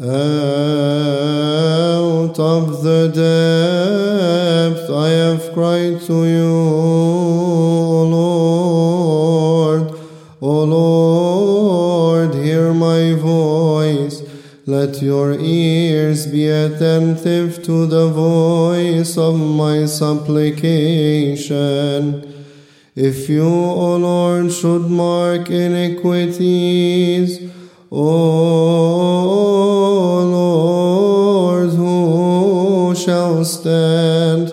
Out of the depth I have cried to you, O Lord. O Lord, hear my voice. Let your ears be attentive to the voice of my supplication. If you, O Lord, should mark iniquities, O shall stand?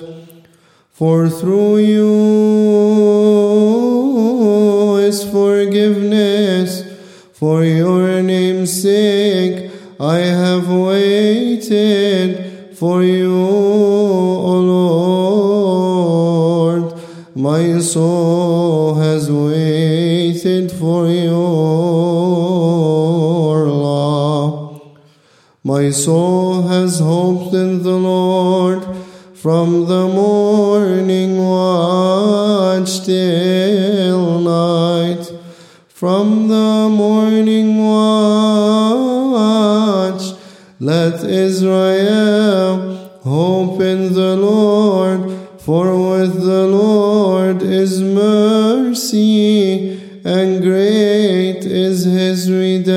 For through you is forgiveness. For your name's sake, I have waited for you, O Lord. My soul has waited for law. My soul has hoped in the Lord. From the morning watch till night. From the morning watch, let Israel hope in the Lord, for with the Lord is mercy, and great is his redemption,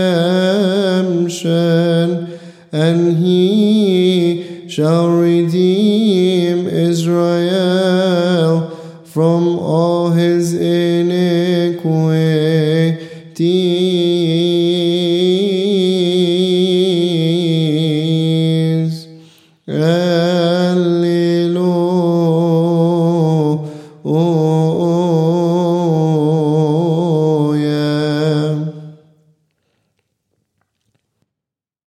and he shall redeem Israel from all his iniquities. Alleluia.